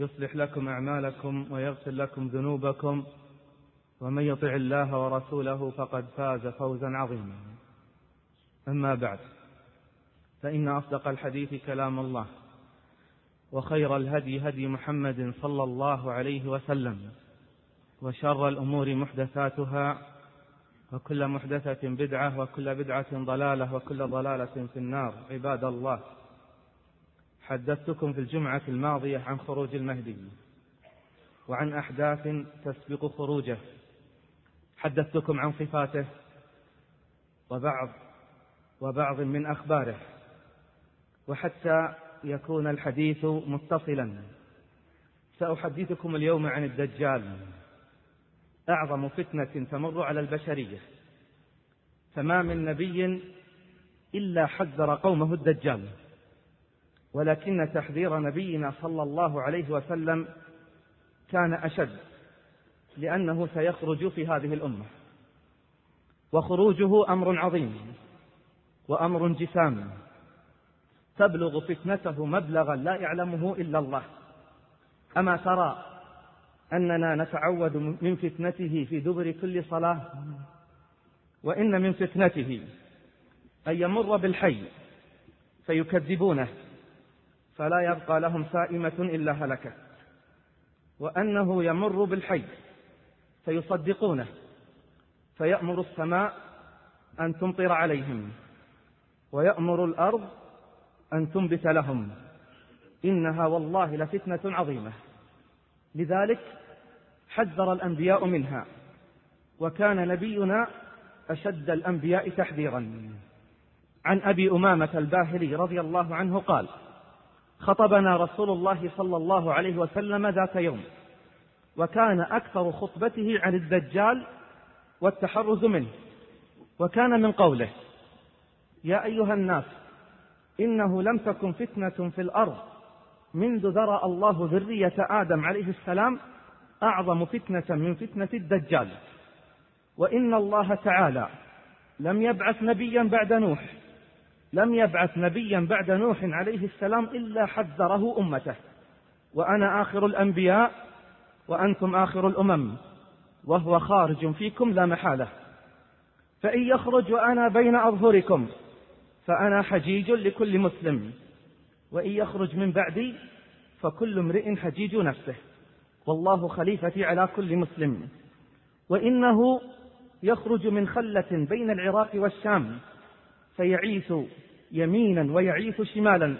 يصلح لكم أعمالكم ويغفر لكم ذنوبكم ومن يطع الله ورسوله فقد فاز فوزا عظيما. أما بعد فإن أصدق الحديث كلام الله وخير الهدي هدي محمد صلى الله عليه وسلم وشر الأمور محدثاتها وكل محدثة بدعة وكل بدعة ضلالة وكل ضلالة في النار. عباد الله حدثتكم في الجمعة الماضية عن خروج المهدي وعن أحداث تسبق خروجه. حدثتكم عن صفاته وبعض وبعض من أخباره. وحتى يكون الحديث متصلا. سأحدثكم اليوم عن الدجال. أعظم فتنة تمر على البشرية. فما من نبي إلا حذر قومه الدجال. ولكن تحذير نبينا صلى الله عليه وسلم كان أشد لأنه سيخرج في هذه الأمة. وخروجه أمر عظيم وأمر جسام. تبلغ فتنته مبلغا لا يعلمه إلا الله. أما ترى أننا نتعود من فتنته في دبر كل صلاة وإن من فتنته أن يمر بالحي فيكذبونه. فلا يبقى لهم سائمة إلا هلكت. وأنه يمر بالحي فيصدقونه فيأمر السماء أن تمطر عليهم ويأمر الأرض أن تنبت لهم. إنها والله لفتنة عظيمة. لذلك حذر الأنبياء منها وكان نبينا أشد الأنبياء تحذيرا. عن أبي أمامة الباهلي رضي الله عنه قال خطبنا رسول الله صلى الله عليه وسلم ذات يوم وكان أكثر خطبته عن الدجال والتحرز منه وكان من قوله يا أيها الناس إنه لم تكن فتنة في الأرض منذ ذرأ الله ذرية آدم عليه السلام أعظم فتنة من فتنة الدجال وإن الله تعالى لم يبعث نبيا بعد نوح لم يبعث نبيا بعد نوح عليه السلام إلا حذره أمته. وأنا آخر الأنبياء وأنتم آخر الأمم وهو خارج فيكم لا محالة. فإن يخرج وأنا بين أظهركم فأنا حجيج لكل مسلم. وإن يخرج من بعدي فكل امرئ حجيج نفسه. والله خليفتي على كل مسلم. وإنه يخرج من خلة بين العراق والشام. فيعيث يمينا ويعيث شمالا.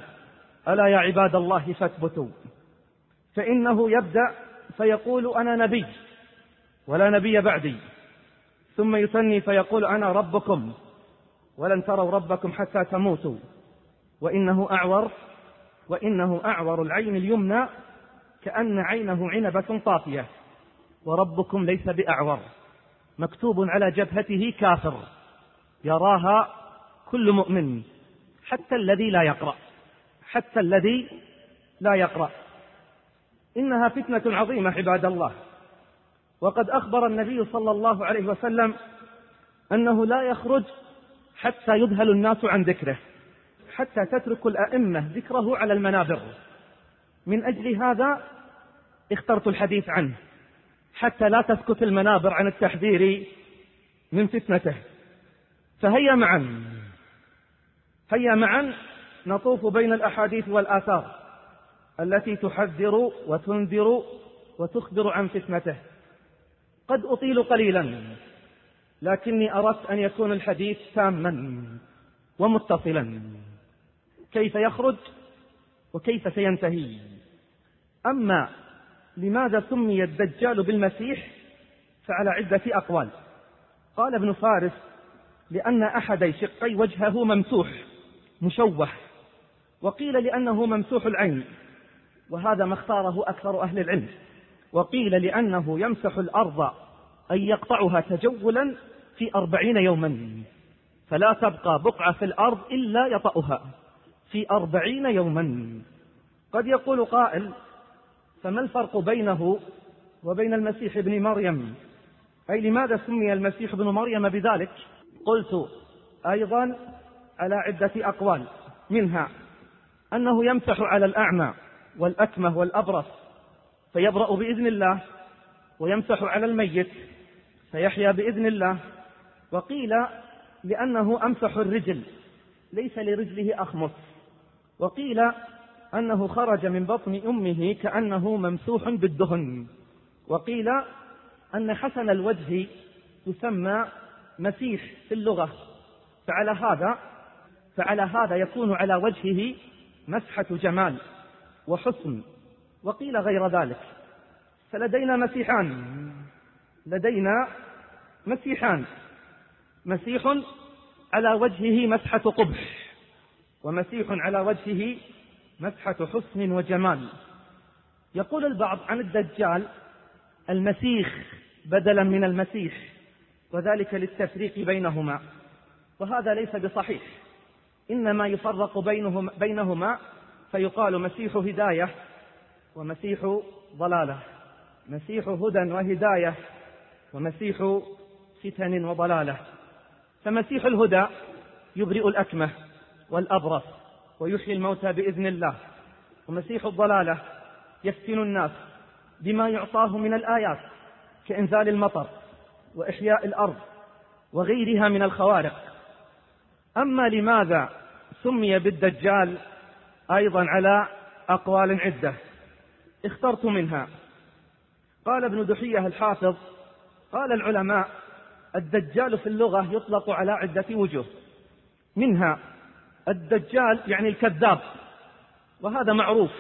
ألا يا عباد الله فاثبتوا. فإنه يبدأ فيقول أنا نبي ولا نبي بعدي. ثم يثني فيقول أنا ربكم ولن تروا ربكم حتى تموتوا. وإنه أعور وإنه أعور العين اليمنى كأن عينه عنبة طافية. وربكم ليس بأعور. مكتوب على جبهته كافر. يراها كل مؤمن حتى الذي لا يقرأ حتى الذي لا يقرأ. إنها فتنة عظيمة عباد الله. وقد أخبر النبي صلى الله عليه وسلم أنه لا يخرج حتى يذهل الناس عن ذكره حتى تترك الأئمة ذكره على المنابر. من أجل هذا اخترت الحديث عنه حتى لا تسكت المنابر عن التحذير من فتنته. فهيا معا. هيا معا نطوف بين الأحاديث والآثار التي تحذر وتنذر وتخبر عن فتنته. قد أطيل قليلا لكني أردت أن يكون الحديث تاما ومتصلا. كيف يخرج وكيف سينتهي؟ أما لماذا سمي الدجال بالمسيح فعلى عدة أقوال. قال ابن فارس لأن أحد شقي وجهه ممسوح. مشوه وقيل لأنه ممسوح العين وهذا ما اختاره أكثر أهل العلم وقيل لأنه يمسح الأرض أي يقطعها تجولا في أربعين يوما فلا تبقى بقعة في الأرض إلا يطأها في أربعين يوما. قد يقول قائل فما الفرق بينه وبين المسيح ابن مريم؟ أي لماذا سمي المسيح ابن مريم بذلك؟ قلت أيضا على عدة أقوال. منها أنه يمسح على الأعمى والأكمه والأبرص فيبرأ بإذن الله ويمسح على الميت فيحيا بإذن الله. وقيل لأنه أمسح الرجل ليس لرجله أخمص. وقيل أنه خرج من بطن أمه كأنه ممسوح بالدهن. وقيل أن حسن الوجه يسمى مسيح في اللغة. فعلى هذا فعلى هذا يكون على وجهه مسحة جمال وحسن وقيل غير ذلك. فلدينا مسيحان لدينا مسيحان. مسيح على وجهه مسحة قبح ومسيح على وجهه مسحة حسن وجمال. يقول البعض عن الدجال المسيخ بدلا من المسيح وذلك للتفريق بينهما. وهذا ليس بصحيح. إنما يفرق بينهما, بينهما فيقال مسيح هداية ومسيح ضلالة. مسيح هدى وهداية ومسيح فتن وضلالة. فمسيح الهدى يبرئ الأكمة والأبرص ويحيي الموتى بإذن الله. ومسيح الضلالة يفتن الناس بما يعطاه من الآيات كإنزال المطر وإحياء الأرض وغيرها من الخوارق. أما لماذا سمي بالدجال أيضا على أقوال عدة. اخترت منها. قال ابن دحية الحافظ قال العلماء الدجال في اللغة يطلق على عدة وجوه. منها الدجال يعني الكذاب وهذا معروف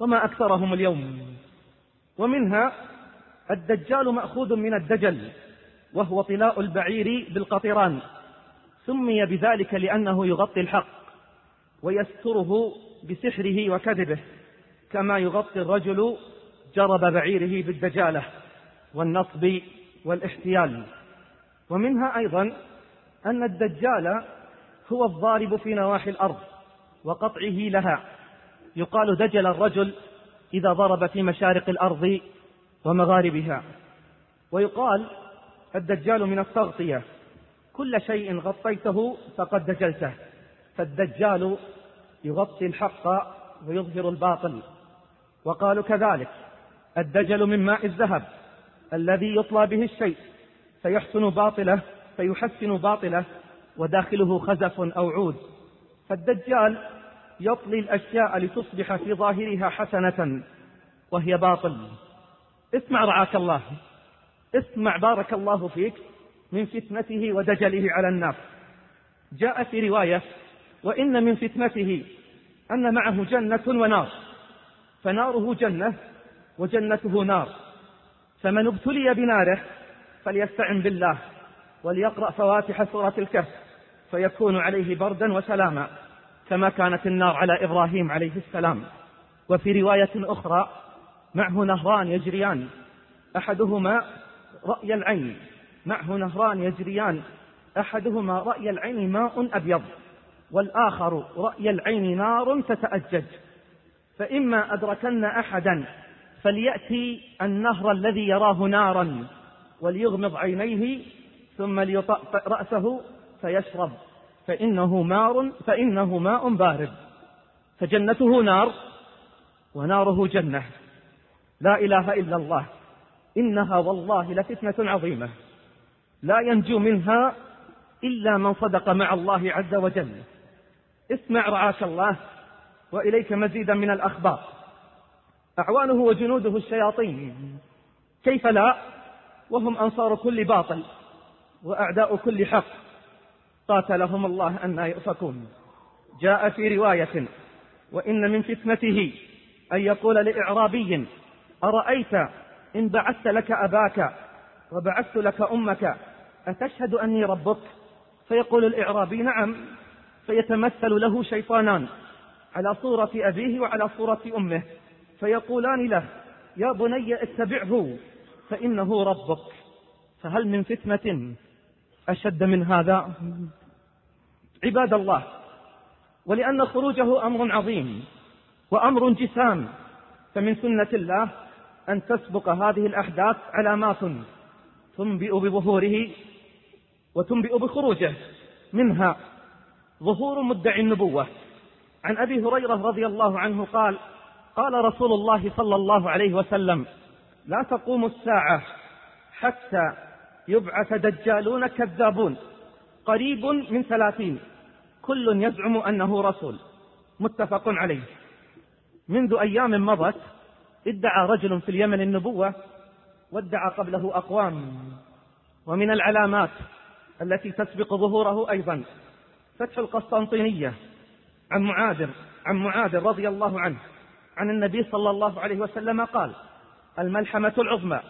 وما أكثرهم اليوم. ومنها الدجال مأخوذ من الدجل وهو طلاء البعير بالقطران. سمي بذلك لأنه يغطي الحق ويستره بسحره وكذبه كما يغطي الرجل جرب بعيره بالدجالة والنصب والاحتيال. ومنها أيضا أن الدجال هو الضارب في نواحي الأرض وقطعه لها. يقال دجل الرجل إذا ضرب في مشارق الأرض ومغاربها. ويقال الدجال من التغطية. كل شيء غطيته فقد دجلته فالدجال يغطي الحق ويظهر الباطل. وقالوا كذلك الدجل من ماء الذهب الذي يطلى به الشيء فيحسن باطله فيحسن باطله وداخله خزف أو عود. فالدجال يطلي الأشياء لتصبح في ظاهرها حسنة وهي باطل. اسمع رعاك الله اسمع بارك الله فيك من فتنته ودجله على الناس جاء في رواية وإن من فتنته أن معه جنة ونار. فناره جنة وجنته نار. فمن ابتلي بناره فليستعن بالله وليقرأ فواتح سورة الكهف فيكون عليه بردا وسلاما كما كانت النار على إبراهيم عليه السلام. وفي رواية أخرى معه نهران يجريان أحدهما رأي العين. معه نهران يجريان. أحدهما رأي العين ماء أبيض والآخر رأي العين نار تتأجج. فإما أدركن أحدا فليأتي النهر الذي يراه نارا وليغمض عينيه ثم ليطأطئ رأسه فيشرب. فإنه مار فإنه ماء بارد. فجنته نار وناره جنة. لا إله إلا الله. إنها والله لفتنة عظيمة. لا ينجو منها إلا من صدق مع الله عز وجل. اسمع رعاك الله وإليك مزيدا من الأخبار. أعوانه وجنوده الشياطين. كيف لا؟ وهم أنصار كل باطل وأعداء كل حق. قاتلهم الله أن يؤفكون. جاء في رواية وإن من فتنته أن يقول لإعرابي أرأيت إن بعثت لك أباك وبعثت لك أمك أتشهد أني ربك؟ فيقول الإعرابي نعم فيتمثل له شيطانان على صورة أبيه وعلى صورة أمه. فيقولان له يا بني اتبعه فإنه ربك. فهل من فتنة أشد من هذا؟ عباد الله ولأن خروجه أمر عظيم وأمر جسام فمن سنة الله أن تسبق هذه الأحداث علامات تنبئ بظهوره وتنبئ بخروجه منها. ظهور مدعي النبوة. عن أبي هريرة رضي الله عنه قال قال رسول الله صلى الله عليه وسلم لا تقوم الساعة حتى يبعث دجالون كذابون. قريب من ثلاثين. كل يزعم أنه رسول. متفق عليه. منذ أيام مضت ادعى رجل في اليمن النبوة وادعى قبله أقوام. ومن العلامات التي تسبق ظهوره أيضا. فتح القسطنطينية عن معاذ عن معاذ رضي الله عنه عن النبي صلى الله عليه وسلم قال الملحمة العظمى.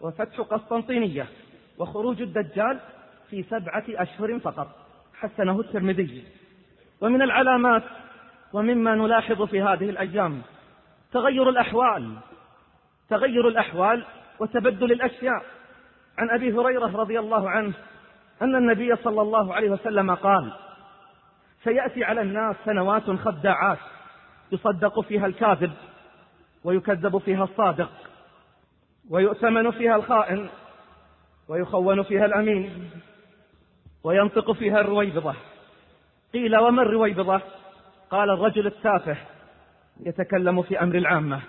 وفتح قسطنطينية. وخروج الدجال في سبعة أشهر فقط. حسنه الترمذي. ومن العلامات ومما نلاحظ في هذه الأيام تغير الأحوال تغير الأحوال وتبدل الأشياء. عن أبي هريرة رضي الله عنه أن النبي صلى الله عليه وسلم قال سيأتي على الناس سنوات خداعات يصدق فيها الكاذب ويكذب فيها الصادق ويؤتمن فيها الخائن ويخون فيها الأمين وينطق فيها الرويبضة. قيل وما الرويبضة؟ قال الرجل التافه يتكلم في أمر العامة.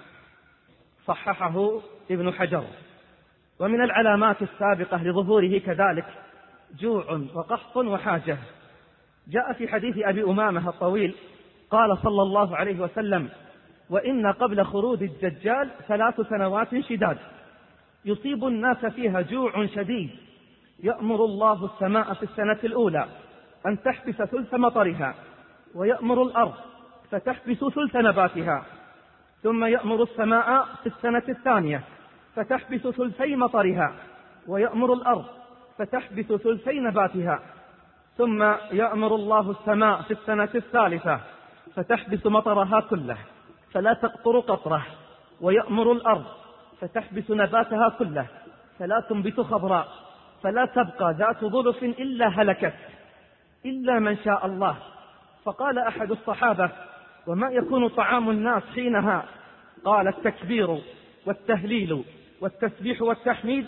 صححه ابن حجر. ومن العلامات السابقة لظهوره كذلك جوع وقحط وحاجة. جاء في حديث أبي أمامة الطويل قال صلى الله عليه وسلم وإن قبل خروج الدجال ثلاث سنوات شداد. يصيب الناس فيها جوع شديد. يأمر الله السماء في السنة الأولى أن تحبس ثلث مطرها ويأمر الأرض فتحبس ثلث نباتها ثم يأمر السماء في السنة الثانية فتحبس ثلثي مطرها ويأمر الأرض فتحبس ثلثي نباتها ثم يأمر الله السماء في السنة الثالثة فتحبس مطرها كله فلا تقطر قطرة ويأمر الأرض فتحبس نباتها كله فلا تنبت خضراء فلا تبقى ذات ظلف إلا هلكت إلا من شاء الله. فقال أحد الصحابة وما يكون طعام الناس حينها؟ قال التكبير والتهليل والتسبيح والتحميد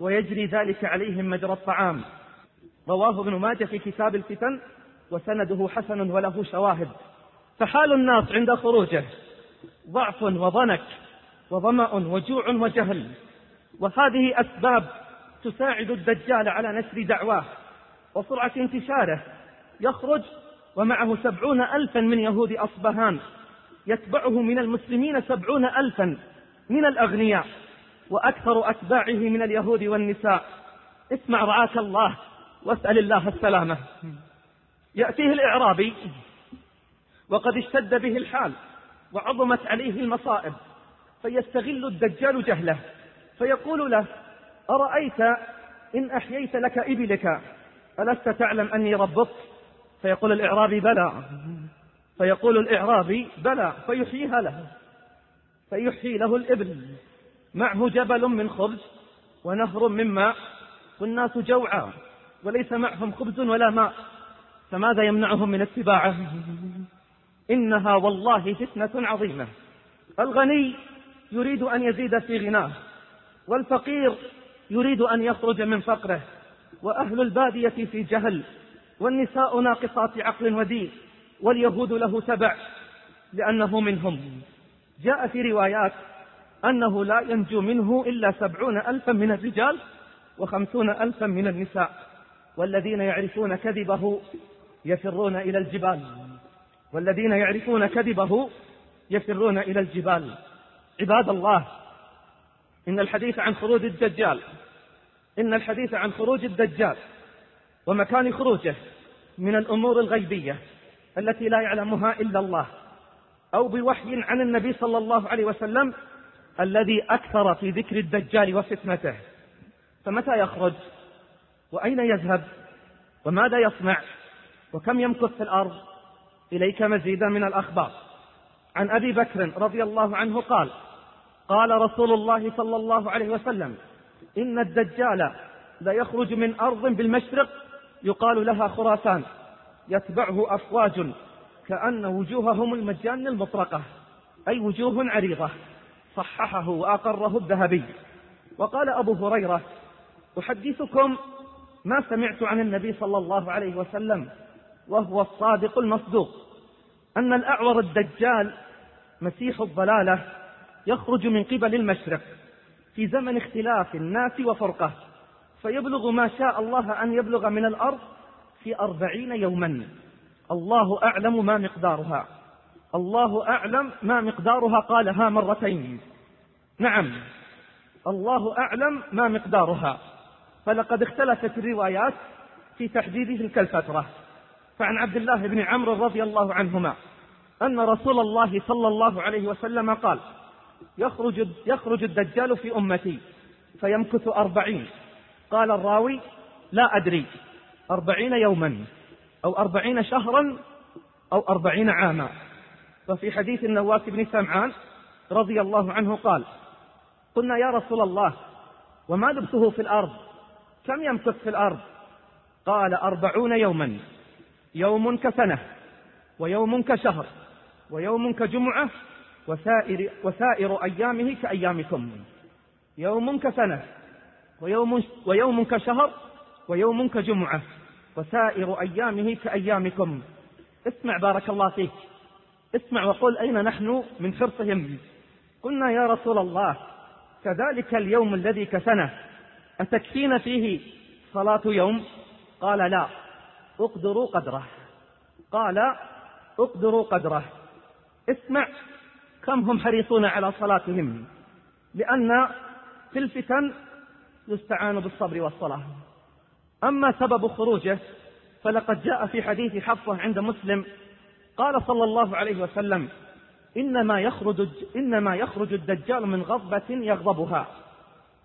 ويجري ذلك عليهم مجرى الطعام. رواه ابن ماجه في كتاب الفتن وسنده حسن وله شواهد. فحال الناس عند خروجه ضعف وضنك وظمأ وجوع وجهل. وهذه أسباب تساعد الدجال على نشر دعواه. وسرعة انتشاره. يخرج ومعه سبعون ألفا من يهود أصبهان. يتبعه من المسلمين سبعون ألفا من الأغنياء. وأكثر أتباعه من اليهود والنساء. اسمع رعاك الله واسأل الله السلامة. يأتيه الإعرابي وقد اشتد به الحال وعظمت عليه المصائب فيستغل الدجال جهله فيقول له أرأيت إن أحييت لك إبلك ألست تعلم أني ربك؟ فيقول الإعرابي بلى. فيقول الإعرابي بلى. فيحييها له فيحيي له الإبل. معه جبل من خبز ونهر من ماء والناس جوعى وليس معهم خبز ولا ماء فماذا يمنعهم من اتباعه إنها والله فتنة عظيمة. الغني يريد أن يزيد في غناه والفقير يريد أن يخرج من فقره وأهل البادية في جهل والنساء ناقصات عقل ودين واليهود له تبع لأنه منهم. جاء في روايات أنه لا ينجو منه إلا سبعون ألفا من الرجال وخمسون ألفا من النساء والذين يعرفون كذبه يفرون إلى الجبال. والذين يعرفون كذبه يفرون إلى الجبال. عباد الله إن الحديث عن خروج الدجال إن الحديث عن خروج الدجال ومكان خروجه من الأمور الغيبية التي لا يعلمها إلا الله أو بوحي عن النبي صلى الله عليه وسلم الذي أكثر في ذكر الدجال وفتنته. فمتى يخرج؟ وأين يذهب؟ وماذا يصنع؟ وكم يمكث في الأرض؟ إليك مزيدا من الأخبار. عن أبي بكر رضي الله عنه قال قال رسول الله صلى الله عليه وسلم إن الدجال ليخرج من أرض بالمشرق يقال لها خراسان يتبعه أفواج كأن وجوههم المجان المطرقة أي وجوه عريضة. صححه وأقره الذهبي. وقال أبو هريرة أحدثكم ما سمعت عن النبي صلى الله عليه وسلم وهو الصادق المصدوق أن الأعور الدجال مسيح الضلالة يخرج من قبل المشرق في زمن اختلاف الناس وفرقه فيبلغ ما شاء الله أن يبلغ من الأرض في أربعين يوما. الله أعلم ما مقدارها. الله أعلم ما مقدارها قالها مرتين. نعم. الله أعلم ما مقدارها. فلقد اختلفت الروايات في تحديد تلك الفترة. فعن عبد الله بن عمرو رضي الله عنهما أن رسول الله صلى الله عليه وسلم قال يخرج, يخرج الدجال في أمتي فيمكث أربعين. قال الراوي لا أدري. أربعين يوما أو أربعين شهرا أو أربعين عاما. وفي حديث النواس بن سمعان رضي الله عنه قال قلنا يا رسول الله وما لبثه في الأرض؟ كم يمكث في الأرض؟ قال أربعون يوما يوم كسنة ويوم كشهر ويوم كجمعة وسائر, وسائر أيامه كأيامكم يوم كسنة ويوم, ويوم كشهر ويوم كجمعة وسائر أيامه كأيامكم اسمع بارك الله فيك. اسمع وقل أين نحن من حرصهم قلنا يا رسول الله كذلك اليوم الذي كسنه. أتكفين فيه صلاة يوم؟ قال لا. اقدروا قدره. قال اقدروا قدره. اسمع كم هم حريصون على صلاتهم؟ لأن في الفتن يستعان بالصبر والصلاة. أما سبب خروجه فلقد جاء في حديث حفصة عند مسلم قال صلى الله عليه وسلم إنما يخرج إنما يخرج الدجال من غضبة يغضبها.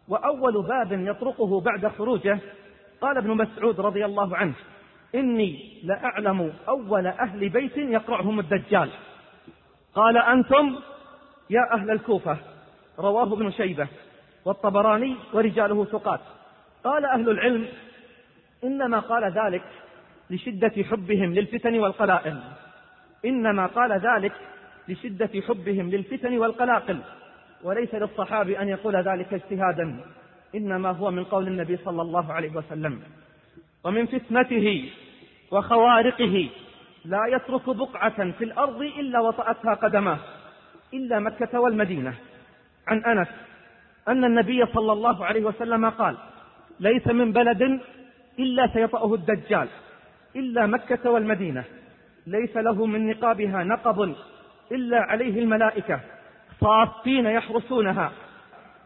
وأول باب يطرقه بعد خروجه. قال ابن مسعود رضي الله عنه إني لأعلم أول أهل بيت يقرعهم الدجال. قال أنتم يا أهل الكوفة رواه ابن شيبة والطبراني ورجاله ثقات. قال أهل العلم إنما قال ذلك لشدة حبهم للفتن والقلائل. إنما قال ذلك لشدة حبهم للفتن والقلاقل وليس للصحابي أن يقول ذلك اجتهادا. إنما هو من قول النبي صلى الله عليه وسلم. ومن فتنته وخوارقه لا يترك بقعة في الأرض إلا وطأتها قدماه. إلا مكة والمدينة. عن أنس أن النبي صلى الله عليه وسلم قال ليس من بلد إلا سيطأه الدجال. إلا مكة والمدينة. ليس له من نقابها نقب إلا عليه الملائكة صافين يحرسونها.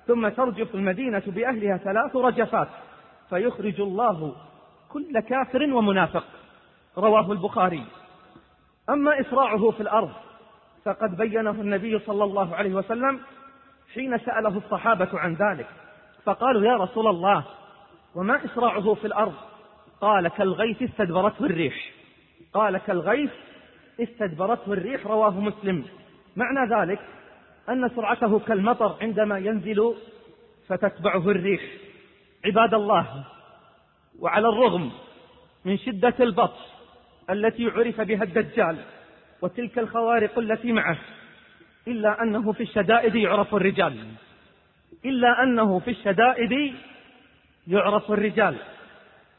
ثم ترجف المدينة بأهلها ثلاث رجفات فيخرج الله كل كافر ومنافق. رواه البخاري. أما إسراعه في الأرض فقد بينه النبي صلى الله عليه وسلم حين سأله الصحابة عن ذلك فقالوا يا رسول الله وما إسراعه في الأرض؟ قال كالغيث استدبرته الريح. قال كالغيث استدبرته الريح رواه مسلم. معنى ذلك أن سرعته كالمطر عندما ينزل فتتبعه الريح. عباد الله وعلى الرغم من شدة البطش التي عرف بها الدجال وتلك الخوارق التي معه إلا أنه في الشدائد يعرف الرجال. إلا أنه في الشدائد يعرف الرجال.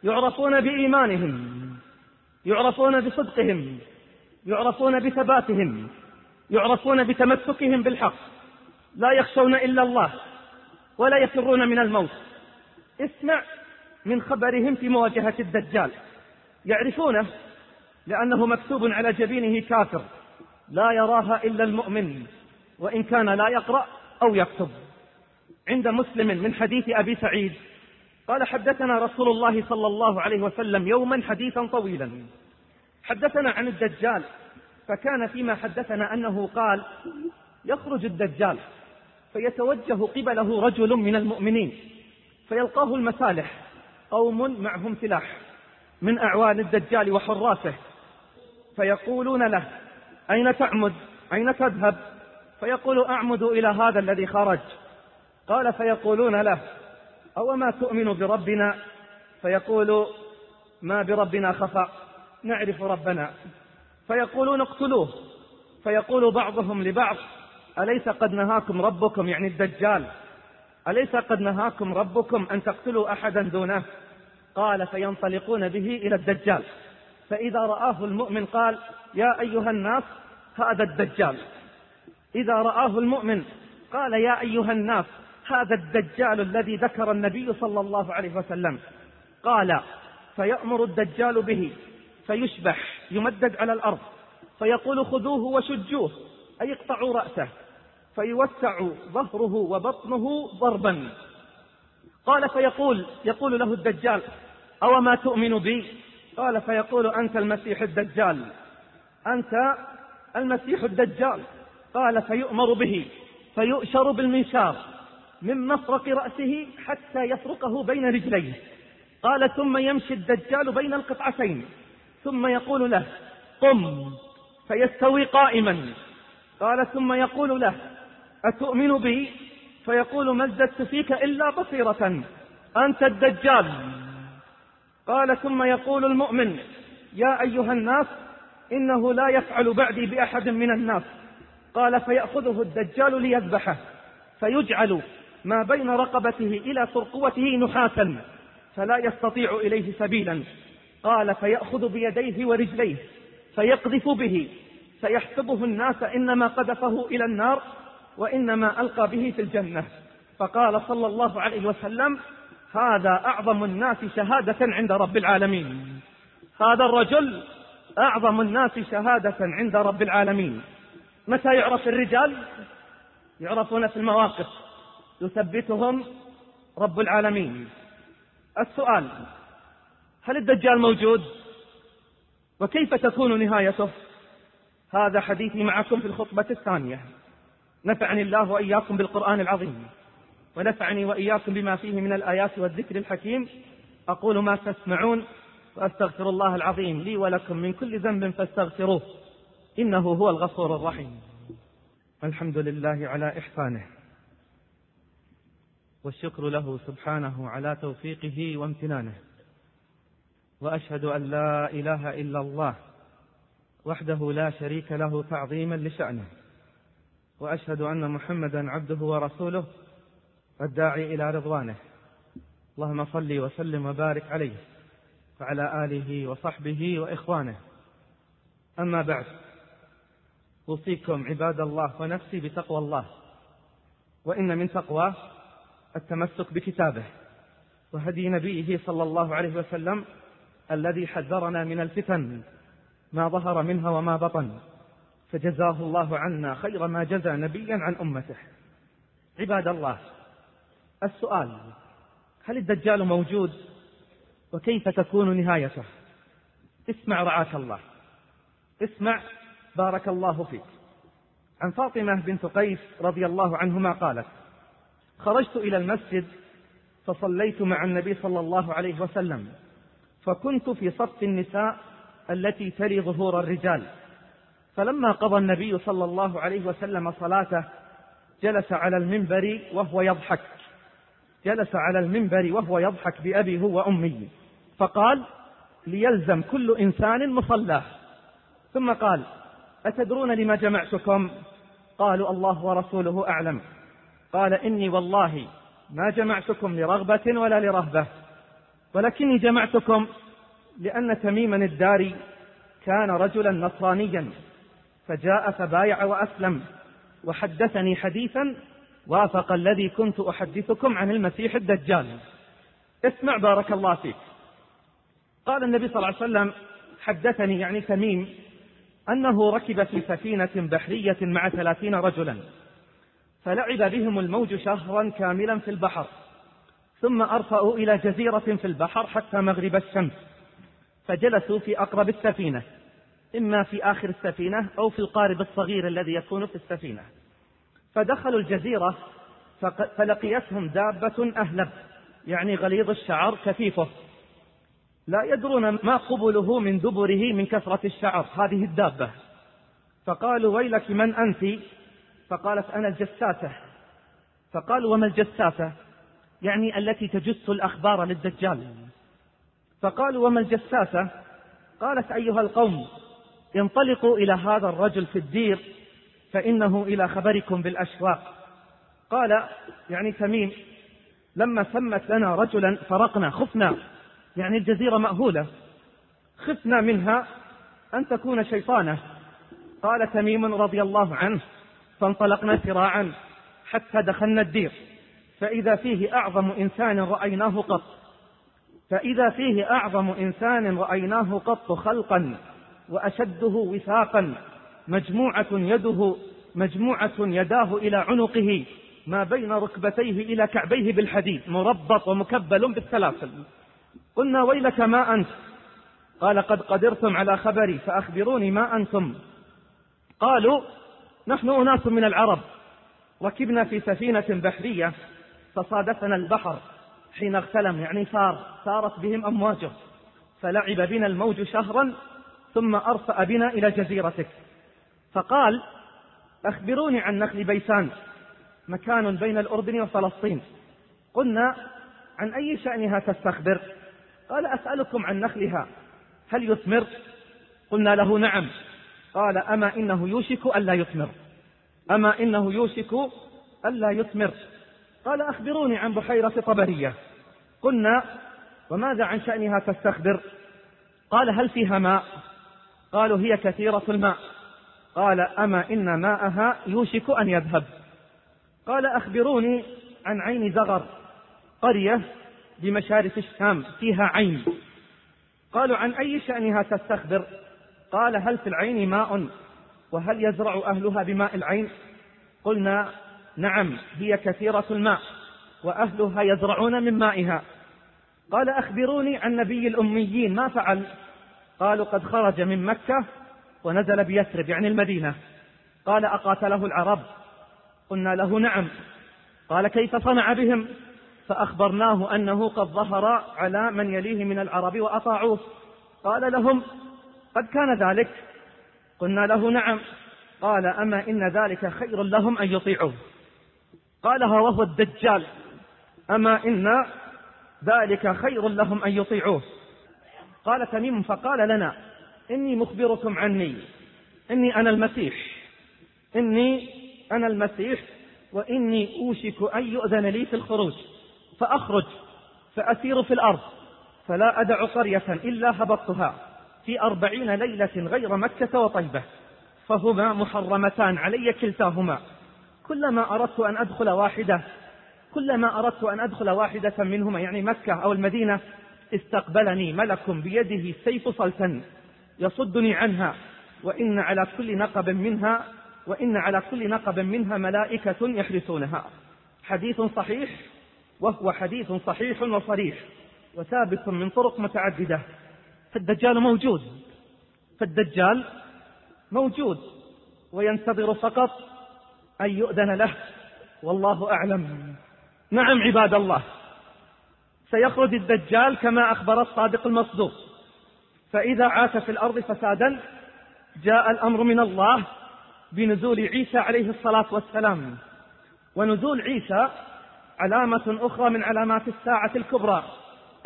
يعرفون بإيمانهم يعرفون بصدقهم. يعرفون بثباتهم يعرفون بتمسكهم بالحق. لا يخشون إلا الله ولا يفرون من الموت. اسمع من خبرهم في مواجهة الدجال. يعرفونه لأنه مكتوب على جبينه كافر. لا يراها إلا المؤمن وإن كان لا يقرأ أو يكتب. عند مسلم من حديث أبي سعيد قال حدثنا رسول الله صلى الله عليه وسلم يوما حديثا طويلا. حدثنا عن الدجال فكان فيما حدثنا أنه قال يخرج الدجال فيتوجه قبله رجل من المؤمنين فيلقاه المسالح قوم معهم سلاح من أعوان الدجال وحراسه فيقولون له أين تعمد؟ أين تذهب؟ فيقول أعمد إلى هذا الذي خرج. قال فيقولون له أو ما تؤمن بربنا؟ فيقول ما بربنا خفى نعرف ربنا. فيقولون اقتلوه. فيقول بعضهم لبعض أليس قد نهاكم ربكم؟ يعني الدجال. أليس قد نهاكم ربكم أن تقتلوا أحدا دونه؟ قال فينطلقون به إلى الدجال. فإذا رآه المؤمن قال يا أيها الناس هذا الدجال. إذا رآه المؤمن قال يا أيها الناس هذا الدجال الذي ذكر النبي صلى الله عليه وسلم. قال فيأمر الدجال به. فيشبح يمدد على الأرض فيقول خذوه وشجوه أي اقطعوا رأسه فيوسع ظهره وبطنه ضربا. قال فيقول يقول له الدجال أو ما تؤمن بي؟ قال فيقول أنت المسيح الدجال. أنت المسيح الدجال. قال فيؤمر به فيؤشر بالمنشار من مفرق رأسه حتى يفرقه بين رجليه. قال ثم يمشي الدجال بين القطعتين. ثم يقول له قم فيستوي قائما. قال ثم يقول له أتؤمن بي؟ فيقول ما ازددت فيك إلا بصيرة أنت الدجال. قال ثم يقول المؤمن يا أيها الناس إنه لا يفعل بعدي بأحد من الناس. قال فيأخذه الدجال ليذبحه فيجعل ما بين رقبته إلى ترقوته نحاسا فلا يستطيع إليه سبيلا. قال فيأخذ بيديه ورجليه فيقذف به فيحسبه الناس إنما قذفه إلى النار وإنما ألقى به في الجنة. فقال صلى الله عليه وسلم هذا أعظم الناس شهادة عند رب العالمين. هذا الرجل أعظم الناس شهادة عند رب العالمين. متى يعرف الرجال؟ يعرفون في المواقف. يثبتهم رب العالمين. السؤال هل الدجال موجود؟ وكيف تكون نهايته؟ هذا حديثي معكم في الخطبة الثانية. نفعني الله وإياكم بالقرآن العظيم. ونفعني وإياكم بما فيه من الآيات والذكر الحكيم. أقول ما تسمعون وأستغفر الله العظيم لي ولكم من كل ذنب فاستغفروه. إنه هو الغفور الرحيم. الحمد لله على إحسانه. والشكر له سبحانه على توفيقه وامتنانه. وأشهد أن لا إله إلا الله وحده لا شريك له تعظيما لشأنه. وأشهد أن محمدا عبده ورسوله الداعي إلى رضوانه. اللهم صل وسلم وبارك عليه وعلى آله وصحبه وإخوانه. أما بعد أوصيكم عباد الله ونفسي بتقوى الله. وإن من تقواه التمسك بكتابه وهدي نبيه صلى الله عليه وسلم الذي حذرنا من الفتن ما ظهر منها وما بطن. فجزاه الله عنا خير ما جزى نبيا عن أمته. عباد الله السؤال هل الدجال موجود؟ وكيف تكون نهايته؟ اسمع رعاك الله. اسمع بارك الله فيك. عن فاطمة بنت قيس رضي الله عنهما قالت خرجت إلى المسجد فصليت مع النبي صلى الله عليه وسلم. فكنت في صف النساء التي تري ظهور الرجال. فلما قضى النبي صلى الله عليه وسلم صلاته جلس على المنبر وهو يضحك. جلس على المنبر وهو يضحك بأبي هو وأمي. فقال ليلزم كل إنسان مصلاه. ثم قال أتدرون لما جمعتكم؟ قالوا الله ورسوله أعلم. قال إني والله ما جمعتكم لرغبة ولا لرهبة. ولكني جمعتكم لأن تميما الداري كان رجلا نصرانيا فجاء فبايع وأسلم وحدثني حديثا وافق الذي كنت أحدثكم عن المسيح الدجال. اسمع بارك الله فيك. قال النبي صلى الله عليه وسلم حدثني يعني تميم أنه ركب في سفينة بحرية مع ثلاثين رجلا فلعب بهم الموج شهرا كاملا في البحر. ثم أرفأوا إلى جزيرة في البحر حتى مغرب الشمس فجلسوا في أقرب السفينة إما في آخر السفينة أو في القارب الصغير الذي يكون في السفينة. فدخلوا الجزيرة فلقيتهم دابة أهلب يعني غليظ الشعر كثيفه. لا يدرون ما قبله من دبره من كثرة الشعر هذه الدابة. فقالوا ويلك من أنت؟ فقالت أنا الجساسة فقالوا وما الجساسة يعني التي تجس الأخبار للدجال. فقالوا وما الجساسة؟ قالت أيها القوم انطلقوا إلى هذا الرجل في الدير فإنه إلى خبركم بالأشواق. قال يعني تميم لما سمت لنا رجلا فرقنا خفنا يعني الجزيرة مأهولة. خفنا منها أن تكون شيطانة. قال تميم رضي الله عنه فانطلقنا سراعا حتى دخلنا الدير. فإذا فيه أعظم إنسان رأيناه قط. فإذا فيه أعظم إنسان رأيناه قط خلقا وأشده وثاقا مجموعة يده مجموعة يداه إلى عنقه ما بين ركبتيه إلى كعبيه بالحديد مربط ومكبل بالسلاسل. قلنا ويلك ما أنت؟ قال قد قدرتم على خبري فأخبروني ما أنتم؟ قالوا نحن أناس من العرب ركبنا في سفينة بحرية فصادفنا البحر حين اغتلم يعني صار سارت بهم أمواجه. فلعب بنا الموج شهرا ثم أرفأ بنا إلى جزيرتك. فقال أخبروني عن نخل بيسان مكان بين الأردن وفلسطين. قلنا عن أي شأنها تستخبر؟ قال أسألكم عن نخلها. هل يثمر؟ قلنا له نعم. قال أما إنه يوشك ألا يثمر. أما إنه يوشك ألا يثمر. قال أخبروني عن بحيرة طبرية. قلنا وماذا عن شأنها تستخبر؟ قال هل فيها ماء؟ قالوا هي كثيرة الماء. قال أما إن ماءها يوشك أن يذهب. قال أخبروني عن عين زغر قرية بمشارف الشام فيها عين. قالوا عن أي شأنها تستخبر؟ قال هل في العين ماء؟ وهل يزرع أهلها بماء العين؟ قلنا نعم هي كثيرة الماء وأهلها يزرعون من مائها. قال أخبروني عن نبي الأميين ما فعل؟ قالوا قد خرج من مكة ونزل بيثرب يعني المدينة. قال أقاتله العرب؟ قلنا له نعم. قال كيف صنع بهم؟ فأخبرناه أنه قد ظهر على من يليه من العرب وأطاعوه. قال لهم قد كان ذلك؟ قلنا له نعم. قال أما إن ذلك خير لهم أن يطيعوه. قالها وهو الدجال. أما إن ذلك خير لهم أن يطيعوه. قال تميم فقال لنا إني مخبركم عني. إني أنا المسيح. إني أنا المسيح وإني أوشك أن يؤذن لي في الخروج. فأخرج فأسير في الأرض. فلا أدع قرية إلا هبطتها في أربعين ليلة غير مكة وطيبة. فهما محرمتان علي كلتاهما. كلما أردت أن أدخل واحدة كلما أردت أن أدخل واحدة منهما يعني مكة أو المدينة استقبلني ملك بيده سيف صلتا يصدني عنها وإن على كل نقب منها وإن على كل نقب منها ملائكة يحرسونها. حديث صحيح وهو حديث صحيح وصريح وثابت من طرق متعددة. فالدجال موجود فالدجال موجود وينتظر فقط أن يؤذن له. والله أعلم. نعم عباد الله. سيخرج الدجال كما أخبر الصادق المصدوق. فإذا عاش في الأرض فسادا جاء الأمر من الله بنزول عيسى عليه الصلاة والسلام. ونزول عيسى علامة أخرى من علامات الساعة الكبرى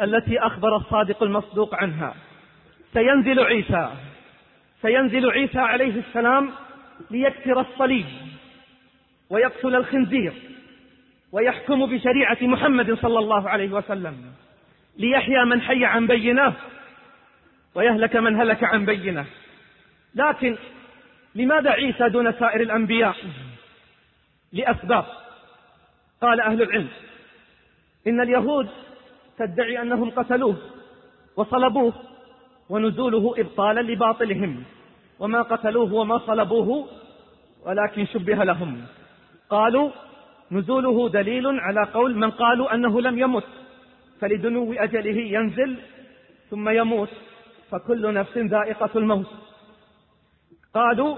التي أخبر الصادق المصدوق عنها. سينزل عيسى. سينزل عيسى عليه السلام ليكسر الصليب. ويقتل الخنزير ويحكم بشريعة محمد صلى الله عليه وسلم ليحيى من حي عن بينة ويهلك من هلك عن بينة. لكن لماذا عيسى دون سائر الأنبياء لأسباب؟ قال أهل العلم إن اليهود تدعي أنهم قتلوه وصلبوه ونزوله إبطالا لباطلهم وما قتلوه وما صلبوه ولكن شبه لهم. قالوا نزوله دليل على قول من قالوا أنه لم يمت فلدنو أجله ينزل ثم يموت فكل نفس ذائقة الموت. قالوا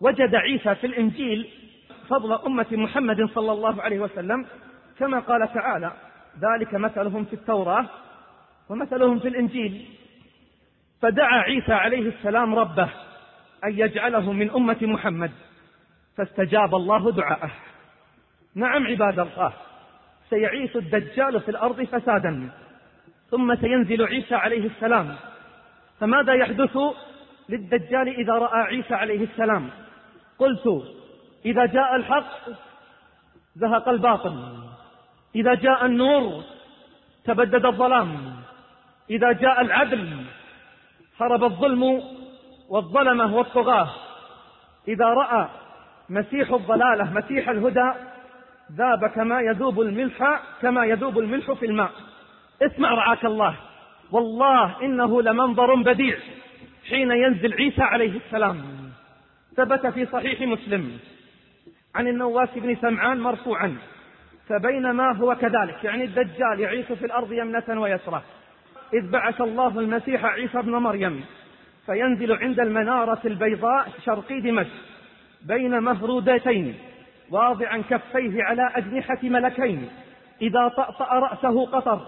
وجد عيسى في الإنجيل فضل أمة محمد صلى الله عليه وسلم كما قال تعالى ذلك مثلهم في التوراة ومثلهم في الإنجيل فدعا عيسى عليه السلام ربه أن يجعله من أمة محمد. فاستجاب الله دعاءه. نعم عباد الله سيعيش الدجال في الأرض فسادا. ثم سينزل عيسى عليه السلام. فماذا يحدث للدجال إذا رأى عيسى عليه السلام؟ قلت إذا جاء الحق زهق الباطل. إذا جاء النور تبدد الظلام. إذا جاء العدل هرب الظلم والظلمة والطغاة. إذا رأى مسيح الضلالة مسيح الهدى ذاب كما يذوب الملح كما يذوب الملح في الماء. اسمع رعاك الله. والله إنه لمنظر بديع. حين ينزل عيسى عليه السلام ثبت في صحيح مسلم عن النواس بن سمعان مرفوعا فبينما هو كذلك يعني الدجال يعيش في الأرض يمنة ويسرى إذ بعث الله المسيح عيسى ابن مريم فينزل عند المنارة البيضاء شرقي دمشق. بين مهرودتين واضعا كفيه على أجنحة ملكين إذا طأطأ رأسه قطر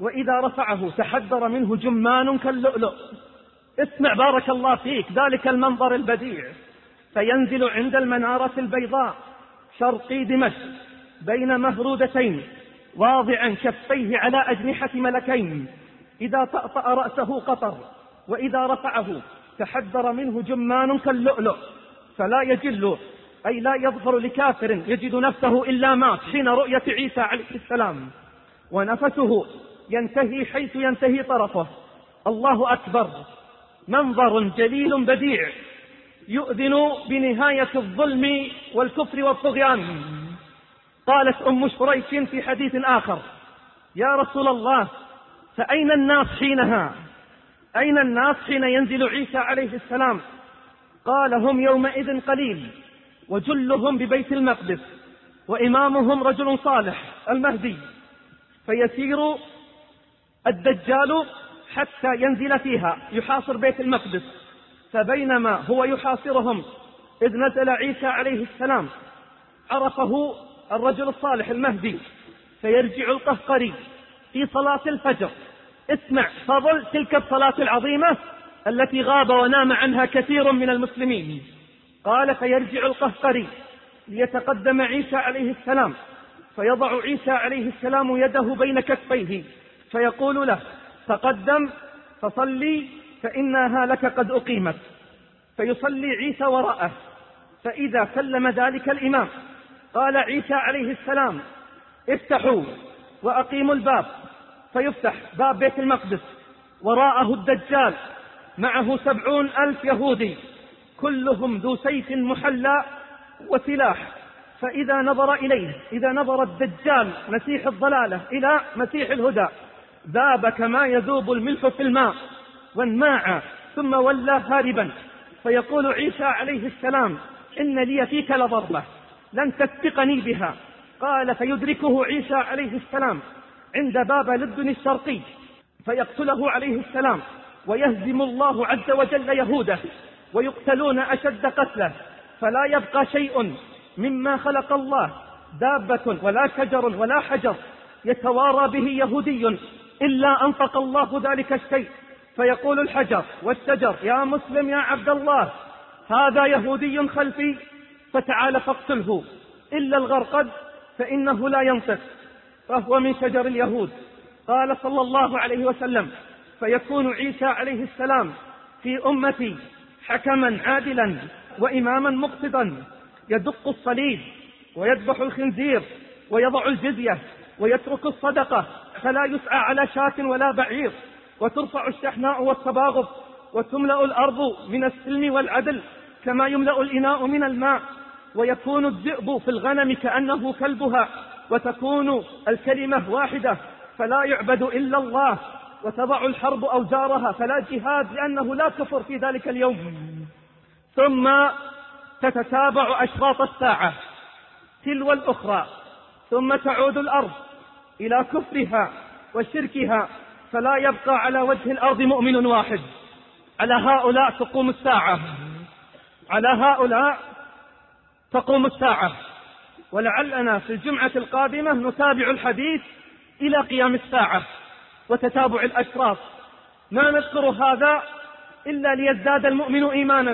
وإذا رفعه تحدر منه جمان كاللؤلؤ. اسمع بارك الله فيك ذلك المنظر البديع. فينزل عند المنارة البيضاء شرقي دمشق بين مهرودتين واضعا كفيه على أجنحة ملكين إذا طأطأ رأسه قطر وإذا رفعه تحدر منه جمان كاللؤلؤ. فلا يجل أي لا يظهر لكافر يجد نفسه إلا مات حين رؤية عيسى عليه السلام. ونفسه ينتهي حيث ينتهي طرفه. الله أكبر. منظر جليل بديع. يؤذن بنهاية الظلم والكفر والطغيان. قالت أم شريك في حديث آخر يا رسول الله فأين الناس حينها؟ أين الناس حين ينزل عيسى عليه السلام؟ قال هم يومئذ قليل وجلهم ببيت المقدس وإمامهم رجل صالح المهدي فيسير الدجال حتى ينزل فيها يحاصر بيت المقدس. فبينما هو يحاصرهم إذ نزل عيسى عليه السلام عرفه الرجل الصالح المهدي فيرجع القهقري في صلاة الفجر. اسمع فضل تلك الصلاة العظيمة التي غاب ونام عنها كثير من المسلمين. قال فيرجع القهقري ليتقدم عيسى عليه السلام. فيضع عيسى عليه السلام يده بين كفيه. فيقول له تقدم فصلي فإنها لك قد أقيمت. فيصلي عيسى وراءه. فإذا سلم ذلك الإمام قال عيسى عليه السلام افتحوا وأقيموا الباب. فيفتح باب بيت المقدس. وراءه الدجال معه سبعون ألف يهودي كلهم ذو سيف محلى وسلاح. فإذا نظر إليه إذا نظر الدجال مسيح الضلالة إلى مسيح الهدى ذاب كما يذوب الملح في الماء وانماع ثم ولى هاربا. فيقول عيسى عليه السلام إن لي فيك لضربة لن تسبقني بها. قال فيدركه عيسى عليه السلام عند باب لدن الشرقي فيقتله عليه السلام. ويهزم الله عز وجل يهوده ويقتلون أشد قتله. فلا يبقى شيء مما خلق الله دابة ولا شجر ولا حجر يتوارى به يهودي إلا أنطق الله ذلك الشيء. فيقول الحجر والشجر يا مسلم يا عبد الله هذا يهودي خلفي فتعال فاقتله. إلا الغرقد فإنه لا ينطق. فهو من شجر اليهود. قال صلى الله عليه وسلم فيكون عيسى عليه السلام في أمتي حكما عادلا وإماما مقصدا يدق الصليب ويذبح الخنزير ويضع الجزية ويترك الصدقة فلا يسعى على شاة ولا بعير. وترفع الشحناء والتباغض وتملأ الأرض من السلم والعدل كما يملأ الإناء من الماء. ويكون الذئب في الغنم كأنه كلبها وتكون الكلمة واحدة فلا يعبد إلا الله. وتضع الحرب أوزارها فلا جهاد لأنه لا كفر في ذلك اليوم. ثم تتتابع أشراط الساعة تلو الأخرى ثم تعود الأرض إلى كفرها وشركها فلا يبقى على وجه الأرض مؤمن واحد. على هؤلاء تقوم الساعة. على هؤلاء تقوم الساعة. ولعلنا في الجمعة القادمة نتابع الحديث إلى قيام الساعة. وتتابع الأشراف. ما نذكر هذا إلا ليزداد المؤمن إيمانا.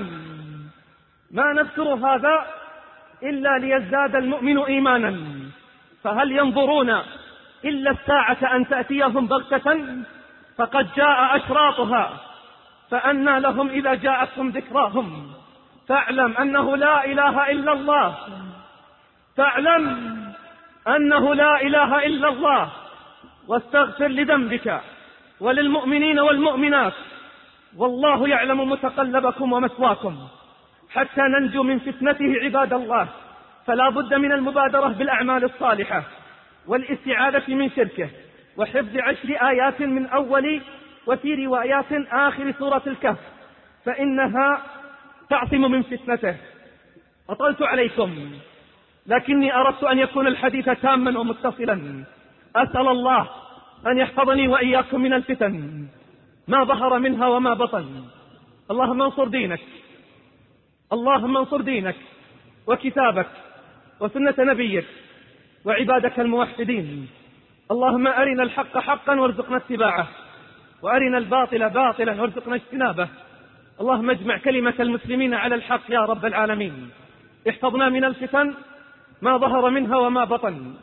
ما نذكر هذا إلا ليزداد المؤمن إيمانا. فهل ينظرون إلا الساعة أن تأتيهم بغتة؟ فقد جاء أشراطها. فأنى لهم إذا جاءتهم ذكراهم. فاعلم أنه لا إله إلا الله. فاعلم أنه لا إله إلا الله. واستغفر لذنبك وللمؤمنين والمؤمنات والله يعلم متقلبكم ومثواكم. حتى ننجو من فتنته عباد الله. فلا بد من المبادرة بالأعمال الصالحة والاستعاذة من شركه وحفظ عشر آيات من أول وفي روايات آخر سورة الكهف. فإنها تعصم من فتنته. أطلت عليكم. لكني أردت أن يكون الحديث تاما ومتصلا. أسأل الله أن يحفظني وإياكم من الفتن ما ظهر منها وما بطن. اللهم انصر دينك اللهم انصر دينك وكتابك وسنة نبيك وعبادك الموحدين. اللهم أرنا الحق حقا وارزقنا اتباعه وأرنا الباطل باطلا وارزقنا اجتنابه. اللهم اجمع كلمة المسلمين على الحق يا رب العالمين. احفظنا من الفتن ما ظهر منها وما بطن.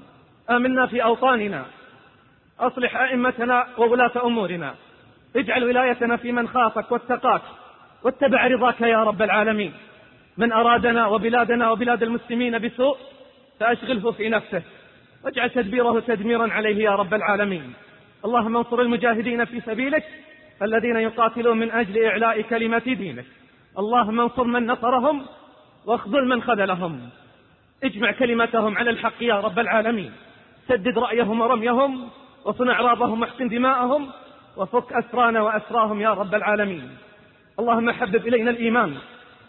آمنا في أوطاننا. أصلح أئمتنا وولاة أمورنا. اجعل ولايتنا في من خافك واتقاك. واتبع رضاك يا رب العالمين. من أرادنا وبلادنا وبلاد المسلمين بسوء فأشغله في نفسه. واجعل تدبيره تدميرا عليه يا رب العالمين. اللهم انصر المجاهدين في سبيلك الذين يقاتلون من أجل إعلاء كلمة دينك. اللهم انصر من نصرهم واخذل من خذلهم. اجمع كلمتهم على الحق يا رب العالمين. سدد رأيهم ورميهم وصنع إعراضهم واحسن دماءهم وفك أسرانا وأسراهم يا رب العالمين. اللهم حبب إلينا الإيمان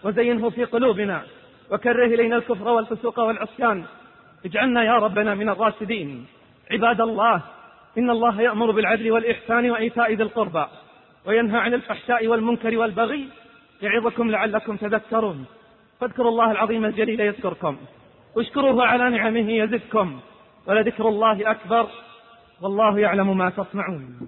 وزينه في قلوبنا وكره إلينا الكفر والفسوق والعصيان. اجعلنا يا ربنا من الراشدين. عباد الله إن الله يأمر بالعدل والإحسان وإيتاء ذي القربى وينهى عن الفحشاء والمنكر والبغي يعظكم لعلكم تذكرون. فاذكروا الله العظيم الجليل يذكركم واشكروه على نعمه يزدكم. ولذكر الله أكبر والله يعلم ما تصنعون.